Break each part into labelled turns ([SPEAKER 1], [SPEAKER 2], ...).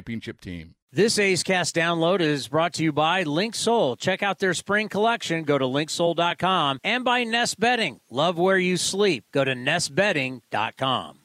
[SPEAKER 1] championship team.
[SPEAKER 2] This A's Cast download is brought to you by Link Linksoul. Check out their spring collection. Go to linksoul.com and by Nest Bedding. Love where you sleep. Go to nestbedding.com.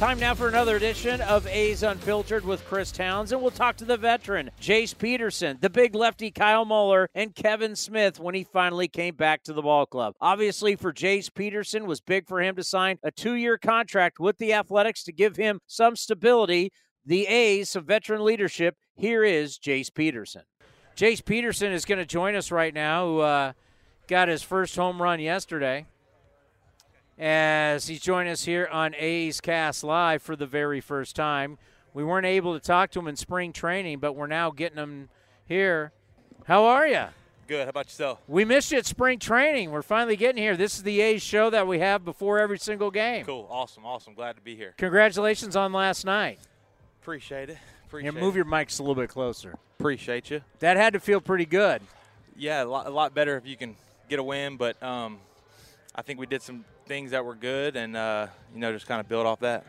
[SPEAKER 2] Time now for another edition of A's Unfiltered with Chris Townsend. We'll talk to the veteran, Jace Peterson, the big lefty Kyle Muller, and Kevin Smith when he finally came back to the ball club. Obviously, for Jace Peterson, was big for him to sign a two-year contract with the Athletics to give him some stability. The A's, some veteran leadership. Here is Jace Peterson. Jace Peterson is going to join us right now, who uh, got his first home run yesterday as he's joining us here on A's Cast Live for the very first time. We weren't able to talk to him in spring training, but we're now getting him here. How are you?
[SPEAKER 3] Good. How about yourself?
[SPEAKER 2] We missed you at spring training. We're finally getting here. This is the A's show that we have before every single game.
[SPEAKER 3] Cool. Awesome. Awesome. Glad to be here.
[SPEAKER 2] Congratulations on last night.
[SPEAKER 3] Appreciate it. Appreciate yeah,
[SPEAKER 2] move
[SPEAKER 3] it.
[SPEAKER 2] your mics a little bit closer.
[SPEAKER 3] Appreciate you.
[SPEAKER 2] That had to feel pretty good.
[SPEAKER 3] Yeah, a lot, a lot better if you can get a win, but um, I think we did some things that were good, and uh, you know, just kind of build off that.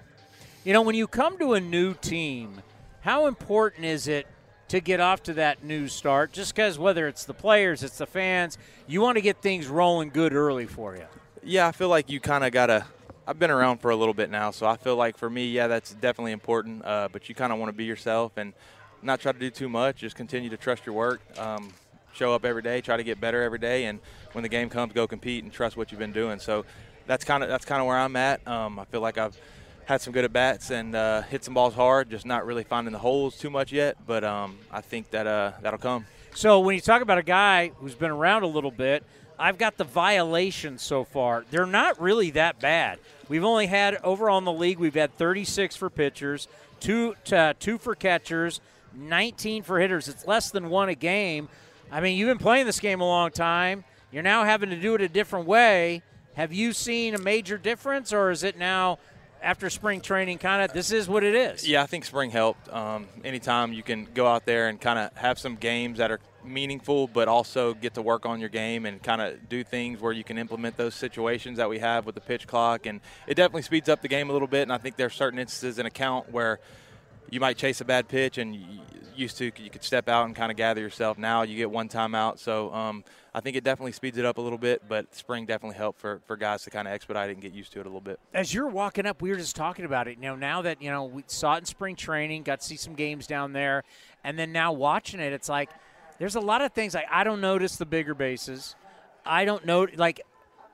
[SPEAKER 2] You know, when you come to a new team, how important is it to get off to that new start? Just because whether it's the players, it's the fans, you want to get things rolling good early for you.
[SPEAKER 3] Yeah, I feel like you kind of gotta. I've been around for a little bit now, so I feel like for me, yeah, that's definitely important. Uh, but you kind of want to be yourself and not try to do too much. Just continue to trust your work. Um, show up every day, try to get better every day, and when the game comes, go compete and trust what you've been doing. So that's kind of that's kind of where I'm at. Um, I feel like I've had some good at bats and uh, hit some balls hard, just not really finding the holes too much yet. But um, I think that uh, that'll come.
[SPEAKER 2] So when you talk about a guy who's been around a little bit, I've got the violations so far. They're not really that bad. We've only had overall in the league, we've had 36 for pitchers, two uh, two for catchers, 19 for hitters. It's less than one a game. I mean, you've been playing this game a long time. You're now having to do it a different way. Have you seen a major difference, or is it now after spring training kind of this is what it is?
[SPEAKER 3] Yeah, I think spring helped. Um, anytime you can go out there and kind of have some games that are meaningful, but also get to work on your game and kind of do things where you can implement those situations that we have with the pitch clock, and it definitely speeds up the game a little bit. And I think there's certain instances in account where you might chase a bad pitch and used to you could step out and kind of gather yourself. Now you get one timeout, so um, I think it definitely speeds it up a little bit. But spring definitely helped for, for guys to kind of expedite it and get used to it a little bit.
[SPEAKER 2] as you're walking up, we were just talking about it. You know, now that you know we saw it in spring training, got to see some games down there, and then now watching it, it's like there's a lot of things like I don't notice the bigger bases. I don't know like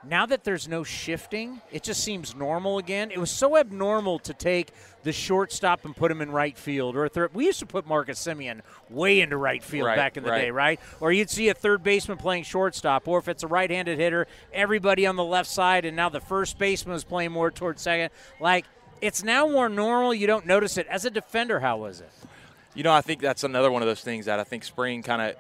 [SPEAKER 2] now that there's no shifting, it just seems normal again. It was so abnormal to take the shortstop and put him in right field or a third. We used to put Marcus Semien way into right field
[SPEAKER 3] Right,
[SPEAKER 2] back in the
[SPEAKER 3] right.
[SPEAKER 2] day, right? Or you'd see a third baseman playing shortstop, or if it's a right-handed hitter, everybody on the left side, and now the first baseman is playing more towards second. Like it's now more normal. You don't notice it. As a defender, how was it?
[SPEAKER 3] You know, I think that's another one of those things that I think spring kind of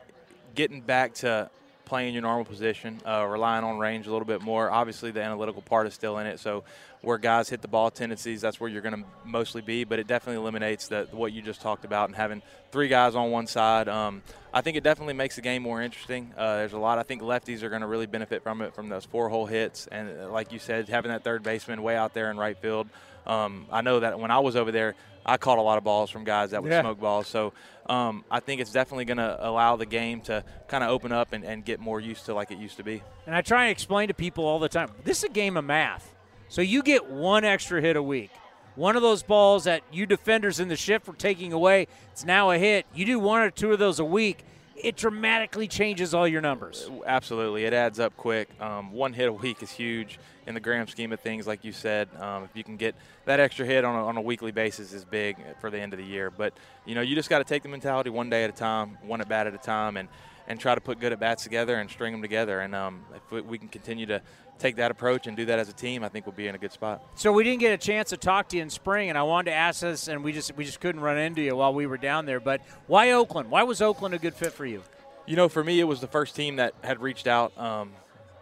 [SPEAKER 3] getting back to playing your normal position, uh, relying on range a little bit more. Obviously, the analytical part is still in it, so where guys hit the ball tendencies, that's where you're going to mostly be. But it definitely eliminates the, what you just talked about and having three guys on one side. Um, I think it definitely makes the game more interesting. Uh, there's a lot. I think lefties are going to really benefit from it, from those four-hole hits, and uh, like you said, having that third baseman way out there in right field. Um, I know that when I was over there, I caught a lot of balls from guys that would
[SPEAKER 2] Yeah.
[SPEAKER 3] smoke balls. So um, I think it's definitely going to allow the game to kind of open up and, and get more used to like it used to be.
[SPEAKER 2] And I try and explain to people all the time this is a game of math. So you get one extra hit a week. One of those balls that you defenders in the shift were taking away, it's now a hit. You do one or two of those a week, it dramatically changes all your numbers.
[SPEAKER 3] Absolutely, it adds up quick. Um, one hit a week is huge in the grand scheme of things, like you said. Um, if you can get that extra hit on a, on a weekly basis, is big for the end of the year. But you know, you just got to take the mentality one day at a time, one at bat at a time, and and try to put good at bats together and string them together. And um, if we, we can continue to take that approach and do that as a team, I think we'll be in a good spot.
[SPEAKER 2] So we didn't get a chance to talk to you in spring, and I wanted to ask this, and we just we just couldn't run into you while we were down there. But why Oakland? Why was Oakland a good fit for you?
[SPEAKER 3] You know, for me, it was the first team that had reached out. Um,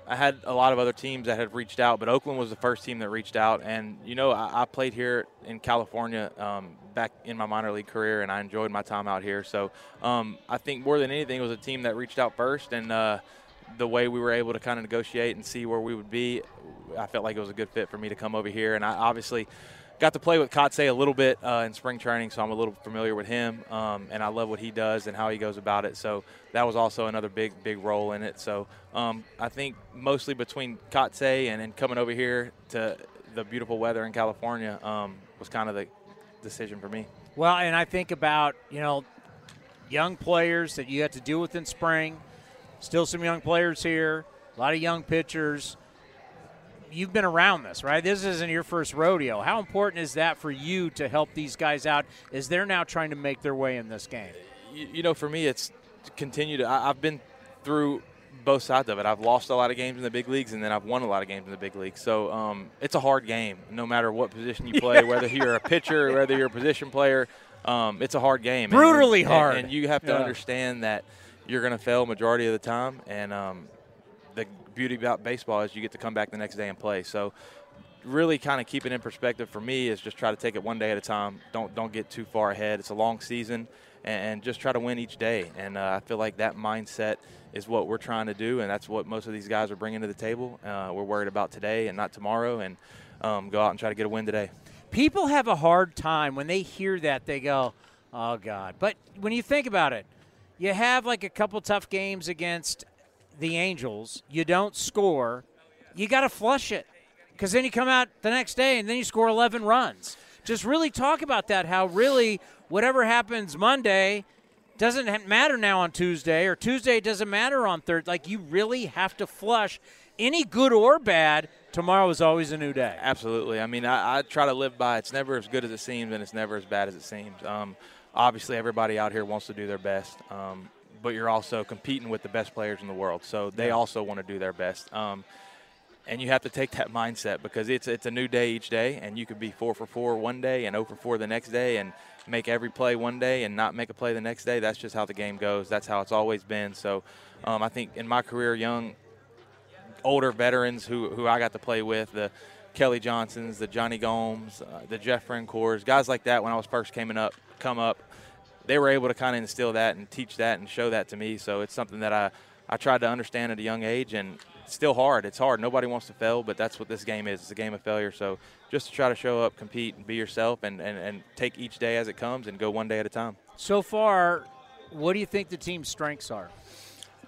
[SPEAKER 3] I had a lot of other teams that had reached out, but Oakland was the first team that reached out. And you know, I, I played here in California um, back in my minor league career, and I enjoyed my time out here. So um, I think more than anything, it was a team that reached out first, and uh, the way we were able to kind of negotiate and see where we would be, I felt like it was a good fit for me to come over here. And I obviously got to play with Kotsay a little bit uh, in spring training, so I'm a little familiar with him, um, and I love what he does and how he goes about it. So that was also another big, big role in it. So um, I think mostly between Kotsay and, coming over here to the beautiful weather in California um, was kind of the decision for me.
[SPEAKER 2] Well, and I think about you know young players that you have to deal with in spring. Still some young players here, a lot of young pitchers. You've been around this, right? This isn't your first rodeo. How important is that for you to help these guys out as they're now trying to make their way in this game?
[SPEAKER 3] you, you know, for me, it's continue to. I, I've been through both sides of it. I've lost a lot of games in the big leagues, and then I've won a lot of games in the big leagues. So um, it's a hard game, no matter what position you play, whether you're a pitcher, whether you're a position player. Um, it's a hard game,
[SPEAKER 2] Brutally
[SPEAKER 3] and-
[SPEAKER 2] hard.
[SPEAKER 3] and you have to
[SPEAKER 2] Yeah.
[SPEAKER 3] understand that you're going to fail majority of the time. And um, beauty about baseball is you get to come back the next day and play. So really kind of keep it in perspective for me is just try to take it one day at a time. Don't don't get too far ahead. It's a long season, and, just try to win each day. And uh, I feel like that mindset is what we're trying to do, and that's what most of these guys are bringing to the table. Uh, we're worried about today and not tomorrow, and um, go out and try to get a win today.
[SPEAKER 2] People have a hard time when they hear that. They go, "Oh God!" But when you think about it, you have like a couple tough games against the Angels. You don't score. You got to flush it because then you come out the next day and then you score 11 runs. Just really talk about that. How really whatever happens Monday doesn't matter now on Tuesday, or Tuesday doesn't matter on Thursday. Like you really have to flush any good or bad. Tomorrow is always a new day.
[SPEAKER 3] Absolutely. I mean, I, I try to live by it's never as good as it seems, and it's never as bad as it seems. Um, obviously, everybody out here wants to do their best, um, but you're also competing with the best players in the world, so they also want to do their best. Um, and you have to take that mindset because it's it's a new day each day, and you could be four for four one day and 0 for four the next day, and make every play one day and not make a play the next day. That's just how the game goes. That's how it's always been. So, um, I think in my career, young older veterans who, who I got to play with, the Kelly Johnsons, the Jonny Gomes, uh, the Jeff Francoeurs, guys like that when I was first coming up, come up, they were able to kind of instill that and teach that and show that to me. So it's something that I, I tried to understand at a young age and it's still hard. It's hard. Nobody wants to fail, but that's what this game is. It's a game of failure. So just to try to show up, compete, and be yourself and, and, and take each day as it comes and go one day at a time.
[SPEAKER 2] So far, what do you think the team's strengths are?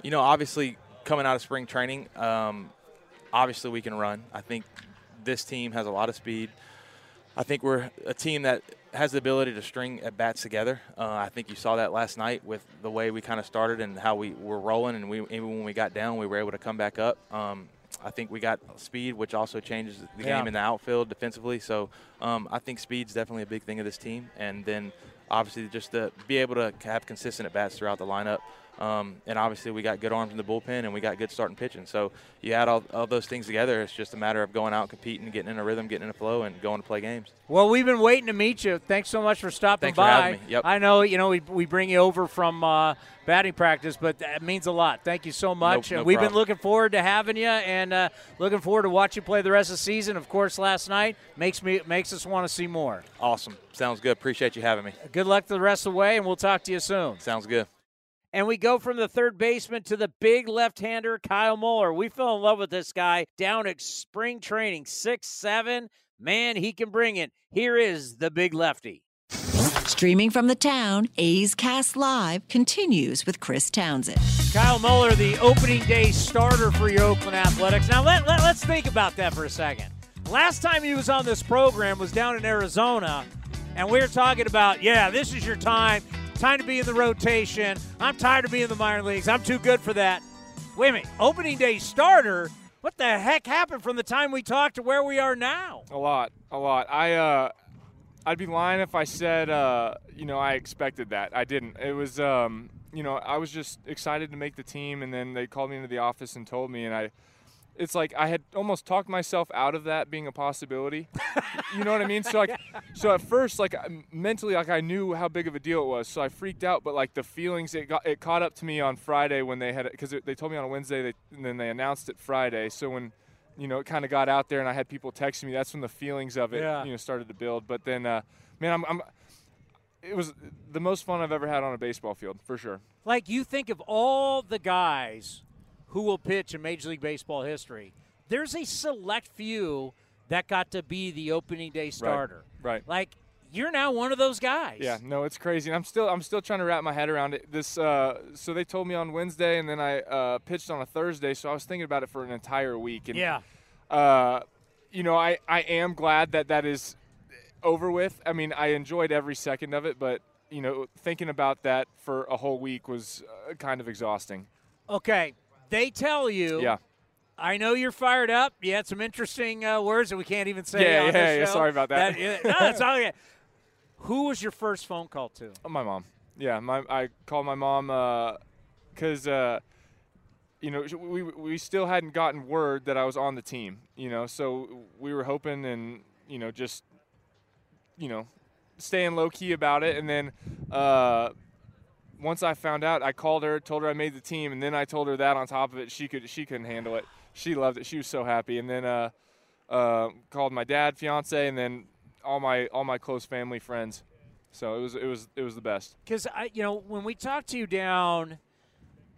[SPEAKER 3] You know, obviously coming out of spring training, um, obviously we can run. I think this team has a lot of speed. I think we're a team that has the ability to string at bats together. Uh, I think you saw that last night with the way we kind of started and how we were rolling, and we even when we got down, we were able to come back up. Um, I think we got speed, which also changes the
[SPEAKER 2] Yeah.
[SPEAKER 3] game in the outfield defensively. So um, I think speed's definitely a big thing of this team, and then obviously just to be able to have consistent at bats throughout the lineup. Um, and obviously, we got good arms in the bullpen, and we got good starting pitching. So you add all, all those things together. It's just a matter of going out, competing, getting in a rhythm, getting in a flow, and going to play games.
[SPEAKER 2] Well, we've been waiting to meet you. Thanks so much for stopping
[SPEAKER 3] Thanks for having me. Yep.
[SPEAKER 2] I know you know we, we bring you over from uh, batting practice, but that means a lot. Thank you so much.
[SPEAKER 3] no
[SPEAKER 2] and we've been looking forward to having you, and uh, looking forward to watch you play the rest of the season. Of course, last night makes me makes us want to see more.
[SPEAKER 3] Awesome. Sounds good. Appreciate you having me.
[SPEAKER 2] Good luck the rest of the way, and we'll talk to you soon.
[SPEAKER 3] Sounds good.
[SPEAKER 2] And we go from the third baseman to the big left-hander, Kyle Muller. We fell in love with this guy down at spring training, six seven. Man, he can bring it. Here is the big lefty.
[SPEAKER 4] Streaming from the town, A's Cast Live continues with Chris Townsend.
[SPEAKER 2] Kyle Muller, the opening day starter for your Oakland Athletics. Now, let, let, us think about that for a second. Last time he was on this program was down in Arizona, and we were talking about, yeah, this is your time. Time to be in the rotation. I'm tired of being in the minor leagues. I'm too good for that. Wait a minute. Opening day starter? What the heck happened from the time we talked to where we are now?
[SPEAKER 5] A lot, a lot. I uh, I'd be lying if I said uh, you know, I expected that. I didn't. It was um, you know, I was just excited to make the team, and then they called me into the office and told me, and I. It's like I had almost talked myself out of that being a possibility. you know what I mean? So like, so at first, like mentally, like I knew how big of a deal it was, so I freaked out. But like the feelings, it got it caught up to me on Friday when they had because they told me on a Wednesday, they, and then they announced it Friday. So when you know, it kind of got out there, and I had people texting me. That's when the feelings of it,
[SPEAKER 2] Yeah.
[SPEAKER 5] you know, started to build. But then, uh, man, I'm, I'm, it was the most fun I've ever had on a baseball field for sure.
[SPEAKER 2] Like you think of all the guys who will pitch in Major League Baseball history, there's a select few that got to be the opening day starter.
[SPEAKER 5] right. right.
[SPEAKER 2] Like you're now one of those guys.
[SPEAKER 5] Yeah, no, it's crazy, and I'm still, I'm still trying to wrap my head around it. This, uh, so they told me on Wednesday, and then I uh, pitched on a Thursday, so I was thinking about it for an entire week. And,
[SPEAKER 2] Yeah.
[SPEAKER 5] uh, you know, I, I am glad that that is over with. I mean, I enjoyed every second of it, but you know, thinking about that for a whole week was uh, kind of exhausting.
[SPEAKER 2] Okay. They tell you.
[SPEAKER 5] Yeah.
[SPEAKER 2] I know you're fired up. You had some interesting uh, words that we can't even say.
[SPEAKER 5] Yeah,
[SPEAKER 2] on
[SPEAKER 5] yeah, yeah, sorry about that.
[SPEAKER 2] yeah, no, it's all okay. Who was your first phone call to?
[SPEAKER 5] Oh, My mom. Yeah, my I called my mom because uh, you know we we still hadn't gotten word that I was on the team. You know, so we were hoping and you know just you know staying low key about it, and then. Uh, once I found out, I called her, told her I made the team, and then I told her that on top of it, she could she couldn't handle it. She loved it. She was so happy. And then uh, uh, called my dad, fiance, and then all my all my close family friends. So it was it was it was the best.
[SPEAKER 2] Because I, you know, when we talked to you down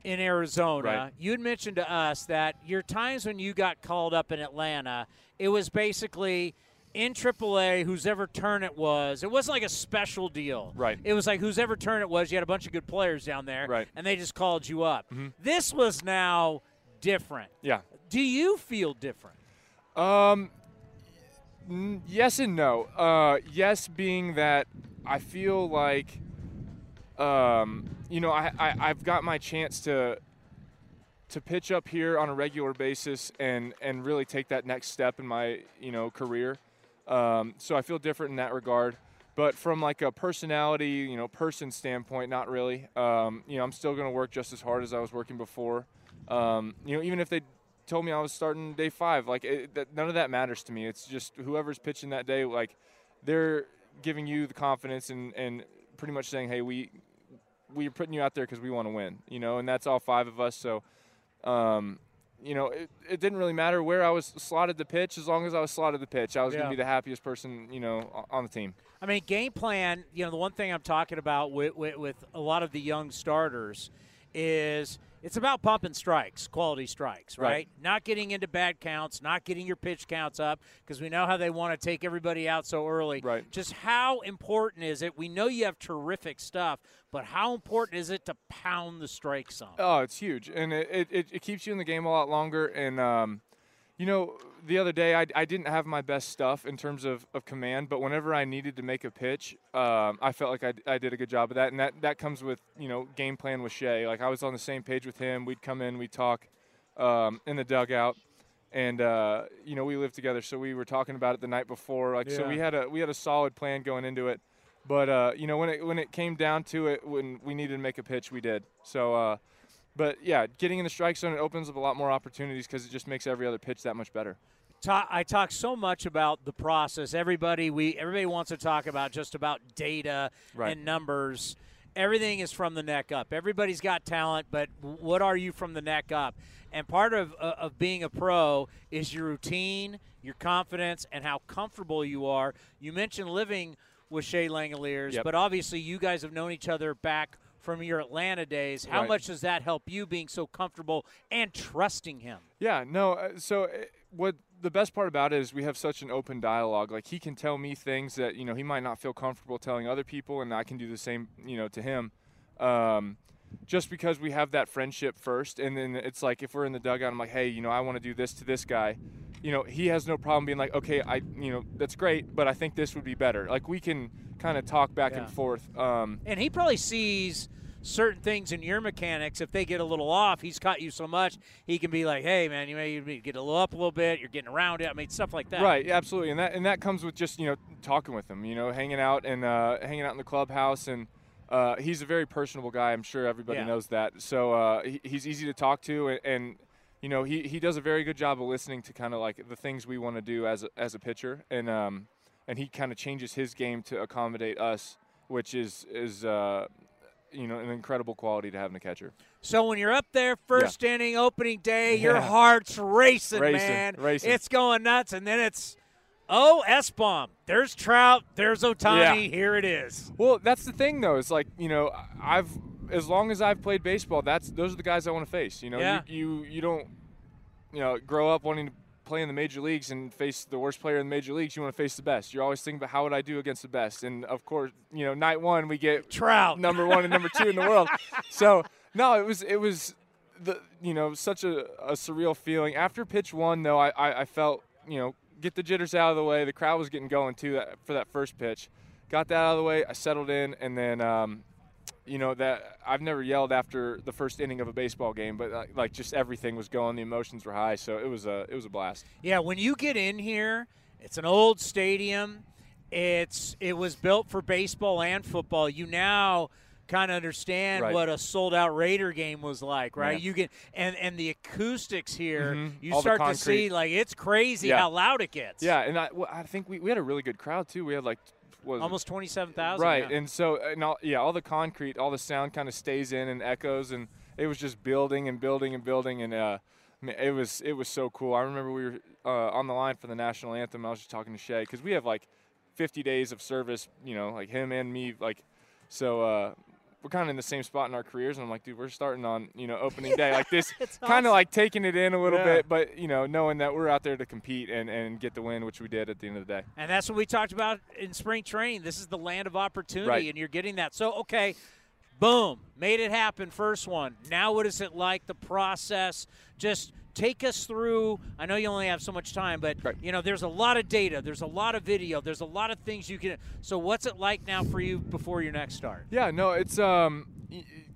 [SPEAKER 2] in Arizona,
[SPEAKER 5] Right.
[SPEAKER 2] you had mentioned to us that your times when you got called up in Atlanta, it was basically in AAA, whose ever turn it was. It wasn't like a special deal.
[SPEAKER 5] Right.
[SPEAKER 2] It was like whose ever turn it was. You had a bunch of good players down there,
[SPEAKER 5] Right.
[SPEAKER 2] and they just called you up.
[SPEAKER 5] Mm-hmm.
[SPEAKER 2] This was now different.
[SPEAKER 5] Yeah.
[SPEAKER 2] Do you feel different?
[SPEAKER 5] Um. n- Yes and no. Uh, yes, being that I feel like, um, you know, I, I I've got my chance to to pitch up here on a regular basis and and really take that next step in my you know career. Um, so I feel different in that regard. But from like a personality, you know, person standpoint, not really. Um, you know, I'm still going to work just as hard as I was working before. Um, you know, even if they told me I was starting day five, like it, that, none of that matters to me. It's just whoever's pitching that day, like they're giving you the confidence and and pretty much saying, hey, we we're putting you out there because we want to win. You know, and that's all five of us. So um, you know, it, it didn't really matter where I was slotted the pitch as long as I was slotted the pitch. I was going to be the happiest person, you know, on the team.
[SPEAKER 2] I mean, game plan. You know, the one thing I'm talking about with, with, with a lot of the young starters is it's about pumping strikes, quality strikes, right?
[SPEAKER 5] Right.
[SPEAKER 2] Not getting into bad counts, not getting your pitch counts up because we know how they want to take everybody out so early.
[SPEAKER 5] Right.
[SPEAKER 2] Just how important is it? We know you have terrific stuff, but how important is it to pound the strike zone?
[SPEAKER 5] Oh, it's huge, and it, it, it, it keeps you in the game a lot longer. And um, you know, the other day I, I didn't have my best stuff in terms of, of command, but whenever I needed to make a pitch, um, I felt like I, I did a good job of that, and that that comes with you know game plan with Shea. Like I was on the same page with him. We'd come in, we'd talk um, in the dugout. And uh, you know we lived together, so we were talking about it the night before. Like so, we had a we had a solid plan going into it. But uh, you know, when it when it came down to it, when we needed to make a pitch, we did. So, uh, but yeah, getting in the strike zone it opens up a lot more opportunities because it just makes every other pitch that much better.
[SPEAKER 2] Ta- I talk so much about the process. Everybody we everybody wants to talk about just about data
[SPEAKER 5] Right.
[SPEAKER 2] and numbers. Everything is from the neck up. Everybody's got talent, but what are you from the neck up? And part of uh, of being a pro is your routine, your confidence, and how comfortable you are. You mentioned living with Shea Langeliers,
[SPEAKER 5] Yep.
[SPEAKER 2] but obviously you guys have known each other back from your Atlanta days. How
[SPEAKER 5] Right.
[SPEAKER 2] much does that help you being so comfortable and trusting him?
[SPEAKER 5] Yeah, no. Uh, so uh, what the best part about it is we have such an open dialogue. Like he can tell me things that you know he might not feel comfortable telling other people, and I can do the same, you know, to him. Um, just because we have that friendship first, and then it's like if we're in the dugout, I'm like, hey, you know, I want to do this to this guy. You know, he has no problem being like, okay, I, you know, that's great, but I think this would be better. Like we can kind of talk back
[SPEAKER 2] Yeah.
[SPEAKER 5] and forth. Um,
[SPEAKER 2] And he probably sees certain things in your mechanics. If they get a little off, he's caught you so much, he can be like, hey, man, you may you may get a little up a little bit. You're getting around it. I mean, stuff like that.
[SPEAKER 5] Right, absolutely, and that and that comes with just you know talking with him, you know, hanging out and uh, hanging out in the clubhouse, and uh, he's a very personable guy. I'm sure everybody
[SPEAKER 2] Yeah.
[SPEAKER 5] knows that. So uh, he, he's easy to talk to, and, and you know he, he does a very good job of listening to kind of like the things we want to do as a, as a pitcher, and um, and he kind of changes his game to accommodate us, which is is uh, you know an incredible quality to have in a catcher.
[SPEAKER 2] So when you're up there, first inning, opening day, your heart's racing,
[SPEAKER 5] Racing,
[SPEAKER 2] man.
[SPEAKER 5] racing.
[SPEAKER 2] It's going nuts, and then it's. Oh, S bomb. There's Trout. There's Ohtani.
[SPEAKER 5] Yeah.
[SPEAKER 2] Here it is.
[SPEAKER 5] Well, that's the thing though. Is like you know, I've as long as I've played baseball, that's those are the guys I want to face. You know,
[SPEAKER 2] Yeah.
[SPEAKER 5] you, you you don't you know grow up wanting to play in the major leagues and face the worst player in the major leagues. You want to face the best. You're always thinking about how would I do against the best. And of course, you know, night one we get
[SPEAKER 2] Trout.
[SPEAKER 5] number one and number two in the world. So no, it was it was the you know such a, a surreal feeling after pitch one though. I, I I felt you know get the jitters out of the way. The crowd was getting going too that, for that first pitch. Got that out of the way. I settled in and then. Um, you know that I've never yelled after the first inning of a baseball game, but uh, like just everything was going, the emotions were high, so it was a it was a blast.
[SPEAKER 2] Yeah, when you get in here, it's an old stadium. It's it was built for baseball and football. You now kind of understand
[SPEAKER 5] Right.
[SPEAKER 2] what a sold out Raider game was like, right?
[SPEAKER 5] Yeah.
[SPEAKER 2] You get and and the acoustics here,
[SPEAKER 5] Mhm.
[SPEAKER 2] you
[SPEAKER 5] All
[SPEAKER 2] start to see like it's crazy
[SPEAKER 5] Yeah.
[SPEAKER 2] how loud it gets.
[SPEAKER 5] Yeah, and I, well, I think we, we had a really good crowd too. We had like was
[SPEAKER 2] almost twenty seven thousand.
[SPEAKER 5] right, and so and all, yeah, all the concrete, all the sound kind of stays in and echoes, and it was just building and building and building, and uh, it was it was so cool. I remember we were uh, on the line for the national anthem. I was just talking to Shea because we have like 50 days of service, you know, like him and me, like so. Uh, we're kind of in the same spot in our careers, and I'm like, dude, we're starting on you know opening day like this,
[SPEAKER 2] It's
[SPEAKER 5] kind
[SPEAKER 2] awesome.
[SPEAKER 5] of like taking it in a little
[SPEAKER 2] Yeah.
[SPEAKER 5] bit, but you know, knowing that we're out there to compete and, and get the win, which we did at the end of the day.
[SPEAKER 2] And that's what we talked about in spring training. This is the land of opportunity,
[SPEAKER 5] Right.
[SPEAKER 2] and you're getting that. So, okay, boom, made it happen, first one. Now, what is it like, the process? Just take us through. I know you only have so much time, but,
[SPEAKER 5] Right.
[SPEAKER 2] you know, there's a lot of data, there's a lot of video, there's a lot of things you can. So, what's it like now for you before your next start?
[SPEAKER 5] Yeah, no, it's um,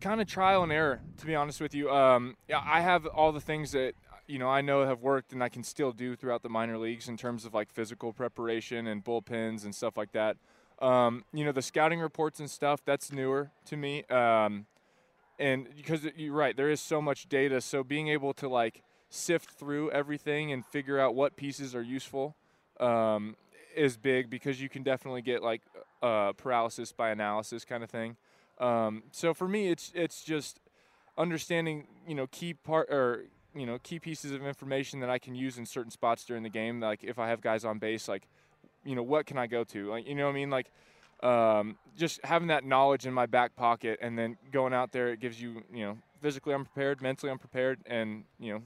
[SPEAKER 5] kind of trial and error, to be honest with you. Um, yeah, I have all the things that you know I know have worked and I can still do throughout the minor leagues in terms of like physical preparation and bullpens and stuff like that. Um, you know, the scouting reports and stuff that's newer to me. Um, and because you're right, there is so much data, so being able to like sift through everything and figure out what pieces are useful um, is big because you can definitely get like uh, paralysis by analysis kind of thing. Um, so for me, it's it's just understanding you know key part or you know key pieces of information that I can use in certain spots during the game. Like if I have guys on base, like you know what can I go to? Like you know what I mean? Like um, just having that knowledge in my back pocket and then going out there, it gives you you know physically I'm prepared, mentally I'm prepared, and you know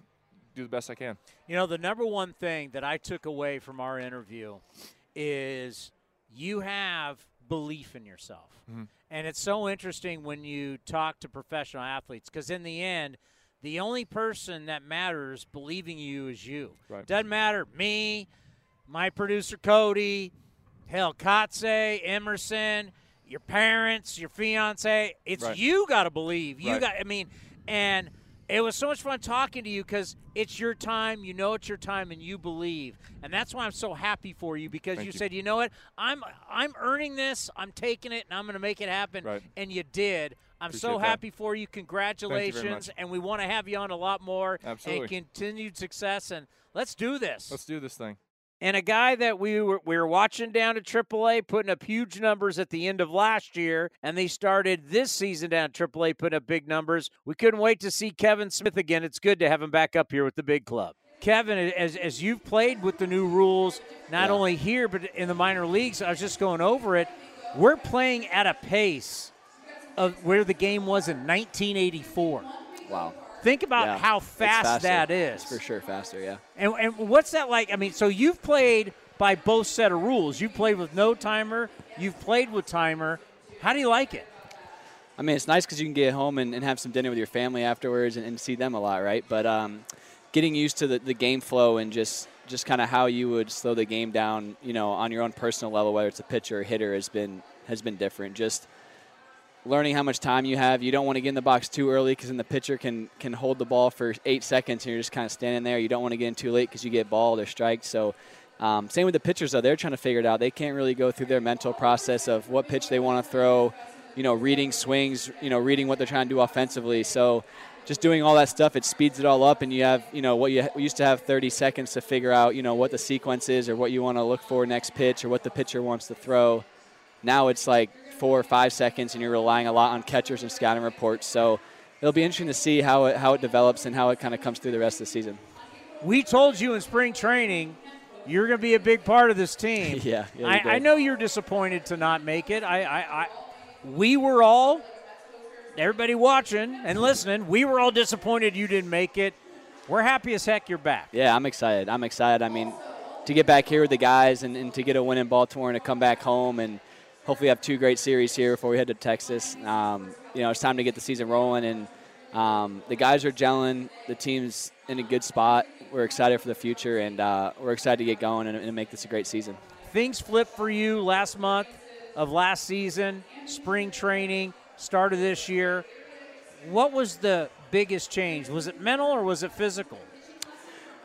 [SPEAKER 5] do the best I can.
[SPEAKER 2] You know, the number one thing that I took away from our interview is you have belief in yourself.
[SPEAKER 5] Mhm.
[SPEAKER 2] And it's so interesting when you talk to professional athletes because, in the end, the only person that matters believing you is you.
[SPEAKER 5] Right.
[SPEAKER 2] Doesn't matter me, my producer Cody, hell, Kotsay, Emerson, your parents, your fiance. It's
[SPEAKER 5] Right.
[SPEAKER 2] you got to believe. You
[SPEAKER 5] Right.
[SPEAKER 2] got. I mean, and It was so much fun talking to you because it's your time. You know it's your time, and you believe, and that's why I'm so happy for you because you,
[SPEAKER 5] you.
[SPEAKER 2] said, you know what, I'm I'm earning this. I'm taking it, and I'm going to make it happen.
[SPEAKER 5] Right.
[SPEAKER 2] And you did. I'm so
[SPEAKER 5] Appreciate that.
[SPEAKER 2] happy for you. Congratulations,
[SPEAKER 5] much.
[SPEAKER 2] and we want to have you on a lot more.
[SPEAKER 5] Absolutely.
[SPEAKER 2] And continued success. And let's do this.
[SPEAKER 5] Let's do this thing.
[SPEAKER 2] And a guy that we were we were watching down at AAA putting up huge numbers at the end of last year, and they started this season down at AAA putting up big numbers. We couldn't wait to see Kevin Smith again. It's good to have him back up here with the big club. Kevin, as as you've played with the new rules, not
[SPEAKER 6] Yeah.
[SPEAKER 2] only here but in the minor leagues, I was just going over it. We're playing at a pace of where the game was in 1984.
[SPEAKER 6] Wow.
[SPEAKER 2] Think about
[SPEAKER 6] Yeah.
[SPEAKER 2] how fast that is.
[SPEAKER 6] It's for sure faster, yeah.
[SPEAKER 2] And, and what's that like? I mean, so you've played by both set of rules. You've played with no timer. You've played with timer. How do you like it?
[SPEAKER 6] I mean, it's nice because you can get home and, and have some dinner with your family afterwards and, and see them a lot, right? But um, getting used to the, the game flow and just just kind of how you would slow the game down, you know, on your own personal level, whether it's a pitcher or hitter, has been has been different. Just learning how much time you have. You don't want to get in the box too early because then the pitcher can can hold the ball for eight seconds and you're just kind of standing there. You don't want to get in too late because you get balled or striked. So. Um, same with the pitchers, though. They're trying to figure it out. They can't really go through their mental process of what pitch they want to throw, you know, reading swings, you know, reading what they're trying to do offensively. So just doing all that stuff, it speeds it all up, and you have, you know, what you used to have 30 seconds to figure out, you know, what the sequence is or what you want to look for next pitch or what the pitcher wants to throw. Now it's like four or five seconds, and you're relying a lot on catchers and scouting reports. So it'll be interesting to see how it, how it develops and how it kind of comes through the rest of the season.
[SPEAKER 2] We told you in spring training you're going to be a big part of this team.
[SPEAKER 6] Yeah, yeah,
[SPEAKER 2] I. I know you're disappointed to not make it. I, I, I, we were all, everybody watching and listening, we were all disappointed you didn't make it. We're happy as heck you're back.
[SPEAKER 6] Yeah, I'm excited. I'm excited. I mean, to get back here with the guys and, and to get a win in Baltimore and to come back home and hopefully have two great series here before we head to Texas. Um, you know, it's time to get the season rolling, and um, the guys are gelling. The team's in a good spot. We're excited for the future, and uh, we're excited to get going and, and make this a great season.
[SPEAKER 2] Things flipped for you last month of last season, spring training, start of this year. What was the biggest change? Was it mental or was it physical?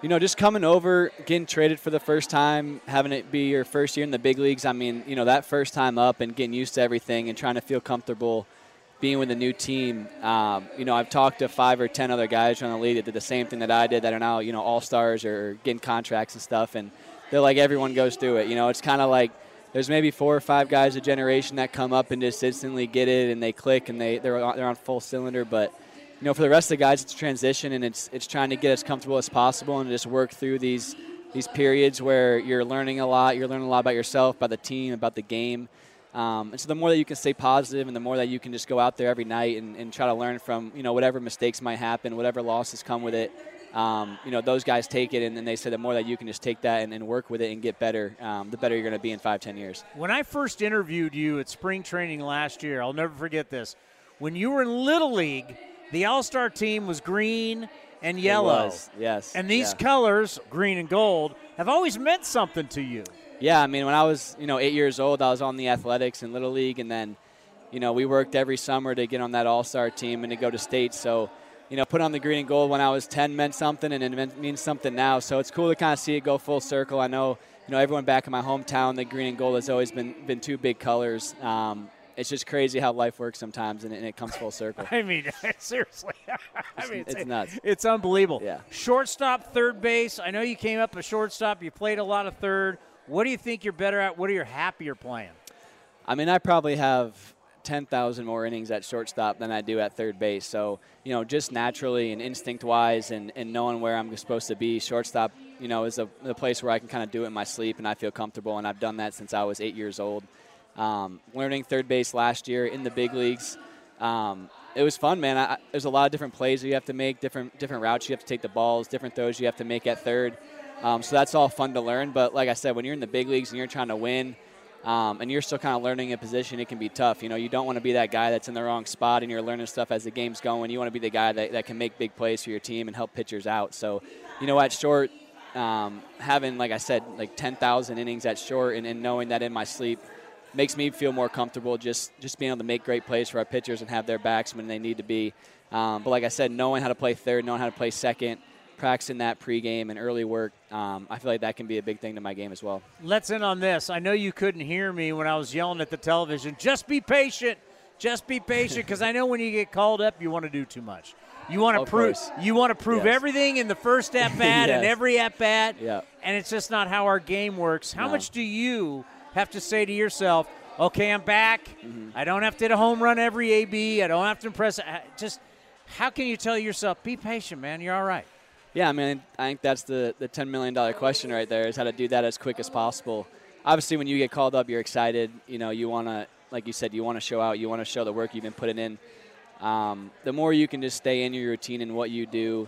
[SPEAKER 6] You know, just coming over, getting traded for the first time, having it be your first year in the big leagues. I mean, you know, that first time up and getting used to everything and trying to feel comfortable being with a new team. Um, you know, I've talked to five or ten other guys around the league that did the same thing that I did that are now, you know, all stars or getting contracts and stuff. And they're like, everyone goes through it. You know, it's kind of like there's maybe four or five guys a generation that come up and just instantly get it and they click and they, they're, they're on full cylinder. But you know, for the rest of the guys, it's a transition and it's it's trying to get as comfortable as possible and just work through these these periods where you're learning a lot. You're learning a lot about yourself, about the team, about the game. Um, and so the more that you can stay positive and the more that you can just go out there every night and, and try to learn from, you know, whatever mistakes might happen, whatever losses come with it, um, you know, those guys take it and then they say the more that you can just take that and, and work with it and get better, um, the better you're going to be in five, ten years.
[SPEAKER 2] When I first interviewed you at spring training last year, I'll never forget this. When you were in Little League, the All Star team was green and yellow.
[SPEAKER 6] was, yes,
[SPEAKER 2] And these
[SPEAKER 6] yeah.
[SPEAKER 2] colors, green and gold, have always meant something to you.
[SPEAKER 6] Yeah, I mean, when I was, you know, eight years old, I was on the athletics in Little League, and then, you know, we worked every summer to get on that All Star team and to go to state. So, you know, put on the green and gold when I was 10 meant something, and it meant, means something now. So it's cool to kind of see it go full circle. I know, you know, everyone back in my hometown, the green and gold has always been been two big colors. Um, it's just crazy how life works sometimes, and it, and it comes full circle.
[SPEAKER 2] I mean, seriously. I mean,
[SPEAKER 6] it's nuts.
[SPEAKER 2] It's unbelievable.
[SPEAKER 6] Yeah.
[SPEAKER 2] Shortstop, third base. I know you came up a shortstop. You played a lot of third. What do you think you're better at? What are you happier playing?
[SPEAKER 6] I mean, I probably have 10,000 more innings at shortstop than I do at third base. So, you know, just naturally and instinct wise and, and knowing where I'm supposed to be, shortstop, you know, is a, a place where I can kind of do it in my sleep and I feel comfortable. And I've done that since I was eight years old. Um, learning third base last year in the big leagues. Um, it was fun, man. I, there's a lot of different plays you have to make, different different routes you have to take the balls, different throws you have to make at third. Um, so that's all fun to learn. But like I said, when you're in the big leagues and you're trying to win, um, and you're still kind of learning a position, it can be tough. You know, you don't want to be that guy that's in the wrong spot and you're learning stuff as the game's going. You want to be the guy that, that can make big plays for your team and help pitchers out. So, you know, at short, um, having, like I said, like 10,000 innings at short and, and knowing that in my sleep, makes me feel more comfortable just just being able to make great plays for our pitchers and have their backs when they need to be. Um, but like I said, knowing how to play third, knowing how to play second, practicing that pregame and early work, um, I feel like that can be a big thing to my game as well.
[SPEAKER 2] Let's in on this. I know you couldn't hear me when I was yelling at the television. Just be patient. Just be patient because I know when you get called up, you want to do too much. You want to prove you want to prove
[SPEAKER 6] Yes.
[SPEAKER 2] everything in the first at bat and every at bat.
[SPEAKER 6] Yeah.
[SPEAKER 2] And it's just not how our game works. How
[SPEAKER 6] No.
[SPEAKER 2] much do you have to say to yourself, "Okay, I'm back.
[SPEAKER 6] Mm-hmm.
[SPEAKER 2] I don't have to hit a home run every AB. I don't have to impress." Just how can you tell yourself, "Be patient, man. You're all right."
[SPEAKER 6] Yeah, I mean, I think that's the, the $10 million question right there is how to do that as quick as possible. Obviously, when you get called up, you're excited. You know, you want to, like you said, you want to show out. You want to show the work you've been putting in. Um, the more you can just stay in your routine and what you do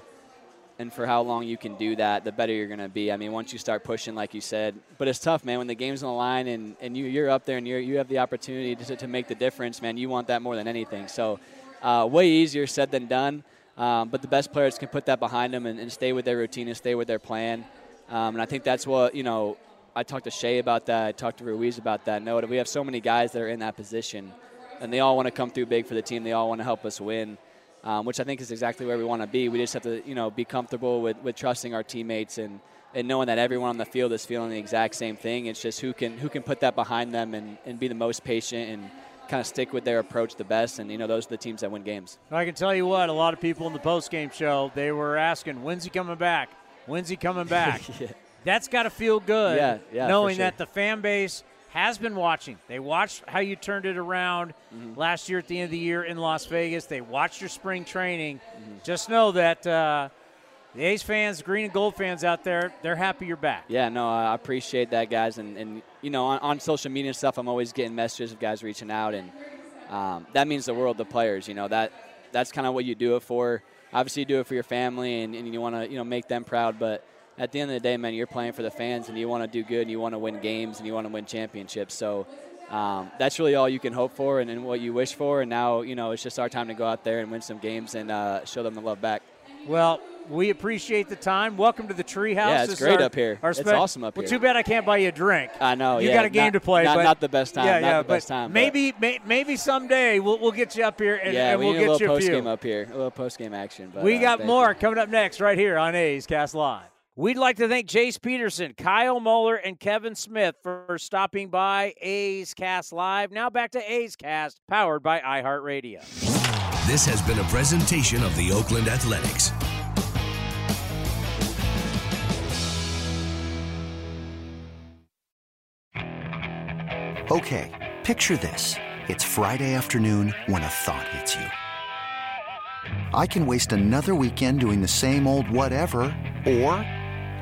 [SPEAKER 6] and for how long you can do that, the better you're going to be. I mean, once you start pushing, like you said. But it's tough, man, when the game's on the line and, and you, you're up there and you're, you have the opportunity to, to make the difference, man. You want that more than anything. So, uh, way easier said than done. Um, but the best players can put that behind them and, and stay with their routine and stay with their plan. Um, and I think that's what, you know, I talked to Shea about that. I talked to Ruiz about that. No, we have so many guys that are in that position, and they all want to come through big for the team. They all want to help us win, um, which I think is exactly where we want to be. We just have to, you know, be comfortable with, with trusting our teammates and, and knowing that everyone on the field is feeling the exact same thing. It's just who can who can put that behind them and, and be the most patient and kind of stick with their approach the best. And you know, those are the teams that win games.
[SPEAKER 2] I can tell you what, a lot of people in the post-game show, they were asking, when's he coming back? When's he coming back?
[SPEAKER 6] Yeah.
[SPEAKER 2] That's got to feel good.
[SPEAKER 6] Yeah, yeah,
[SPEAKER 2] Knowing
[SPEAKER 6] sure.
[SPEAKER 2] that the fan base has been watching. They watched how you turned it around
[SPEAKER 6] Mm-hmm.
[SPEAKER 2] last year at the end of the year in Las Vegas. They watched your spring training.
[SPEAKER 6] Mm-hmm.
[SPEAKER 2] Just know that uh, the A's fans, green and gold fans out there, they're happy you're back.
[SPEAKER 6] Yeah, no, I appreciate that, guys. And, and you know, on, on social media and stuff, I'm always getting messages of guys reaching out, and um, that means the world to players. You know, that that's kind of what you do it for. Obviously, you do it for your family, and, and you want to you know make them proud. But at the end of the day, man, you're playing for the fans, and you want to do good, and you want to win games, and you want to win championships. So. Um, that's really all you can hope for and, and what you wish for. And now, you know, it's just our time to go out there and win some games and uh, show them the love back.
[SPEAKER 2] Well, we appreciate the time. Welcome to the treehouse.
[SPEAKER 6] Yeah, it's
[SPEAKER 2] This
[SPEAKER 6] great
[SPEAKER 2] our-
[SPEAKER 6] up here.
[SPEAKER 2] our
[SPEAKER 6] It's awesome up
[SPEAKER 2] well,
[SPEAKER 6] here.
[SPEAKER 2] too bad I can't buy you a drink.
[SPEAKER 6] I know.
[SPEAKER 2] You
[SPEAKER 6] yeah,
[SPEAKER 2] got a game
[SPEAKER 6] not-
[SPEAKER 2] to play,
[SPEAKER 6] Not,
[SPEAKER 2] but
[SPEAKER 6] not the best time.
[SPEAKER 2] Yeah,
[SPEAKER 6] not
[SPEAKER 2] yeah,
[SPEAKER 6] the best
[SPEAKER 2] but
[SPEAKER 6] time.
[SPEAKER 2] Maybe, may, maybe someday we'll, we'll get you up here and,
[SPEAKER 6] yeah,
[SPEAKER 2] and
[SPEAKER 6] we
[SPEAKER 2] we'll get
[SPEAKER 6] a
[SPEAKER 2] you a
[SPEAKER 6] post
[SPEAKER 2] few.
[SPEAKER 6] game up here, a little post game action. But,
[SPEAKER 2] we
[SPEAKER 6] uh,
[SPEAKER 2] got more
[SPEAKER 6] you.
[SPEAKER 2] coming up next right here on A's Cast Live. We'd like to thank Jace Peterson, Kyle Muller, and Kevin Smith for stopping by A's Cast Live. Now back to A's Cast, powered by iHeartRadio.
[SPEAKER 7] This has been a presentation of the Oakland Athletics.
[SPEAKER 8] Okay, picture this. It's Friday afternoon when a thought hits you. I can waste another weekend doing the same old whatever, or